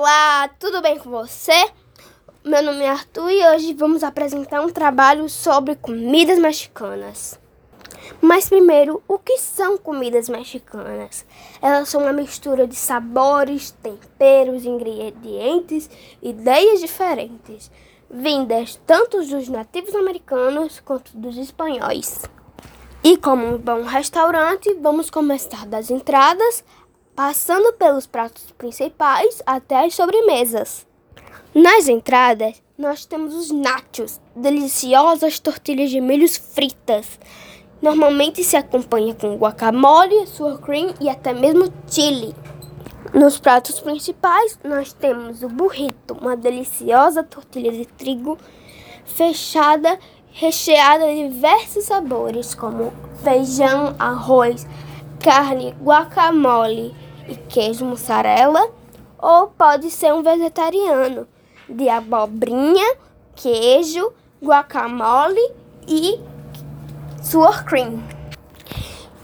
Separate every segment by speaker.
Speaker 1: Olá, tudo bem com você? Meu nome é Arthur e hoje vamos apresentar um trabalho sobre comidas mexicanas. Mas primeiro, o que são comidas mexicanas? Elas são uma mistura de sabores, temperos, ingredientes ideias diferentes, vindas tanto dos nativos americanos quanto dos espanhóis. E como um bom restaurante, vamos começar das entradas, passando pelos pratos principais até as sobremesas. Nas entradas, nós temos os nachos, deliciosas tortilhas de milhos fritas. Normalmente se acompanha com guacamole, sour cream e até mesmo chili. Nos pratos principais, nós temos o burrito, uma deliciosa tortilha de trigo fechada, recheada de diversos sabores, como feijão, arroz, carne, guacamole e queijo mussarela, ou pode ser um vegetariano, de abobrinha, queijo, guacamole e sour cream.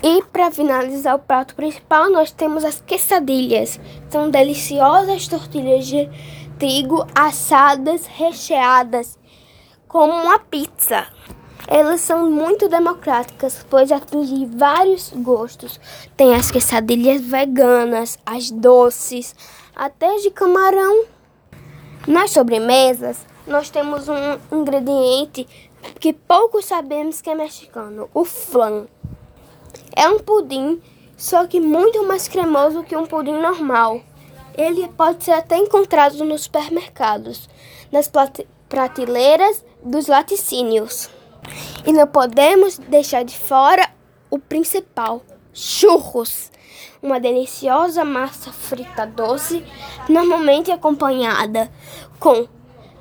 Speaker 1: E para finalizar o prato principal, nós temos as quesadilhas. São deliciosas tortilhas de trigo assadas, recheadas, como uma pizza. Elas são muito democráticas, pois atingem vários gostos. Tem as quesadilhas veganas, as doces, até de camarão. Nas sobremesas, nós temos um ingrediente que poucos sabemos que é mexicano, o flan. É um pudim, só que muito mais cremoso que um pudim normal. Ele pode ser até encontrado nos supermercados, nas prateleiras dos laticínios. E não podemos deixar de fora o principal, churros. Uma deliciosa massa frita doce, normalmente acompanhada com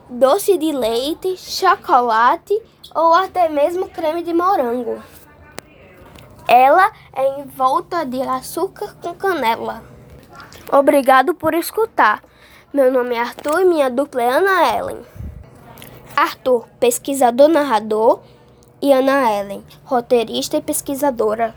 Speaker 1: doce de leite, chocolate ou até mesmo creme de morango. Ela é em volta de açúcar com canela. Obrigado por escutar. Meu nome é Arthur e minha dupla é Ana Ellen. Arthur, pesquisador narrador, e Ana Ellen, roteirista e pesquisadora.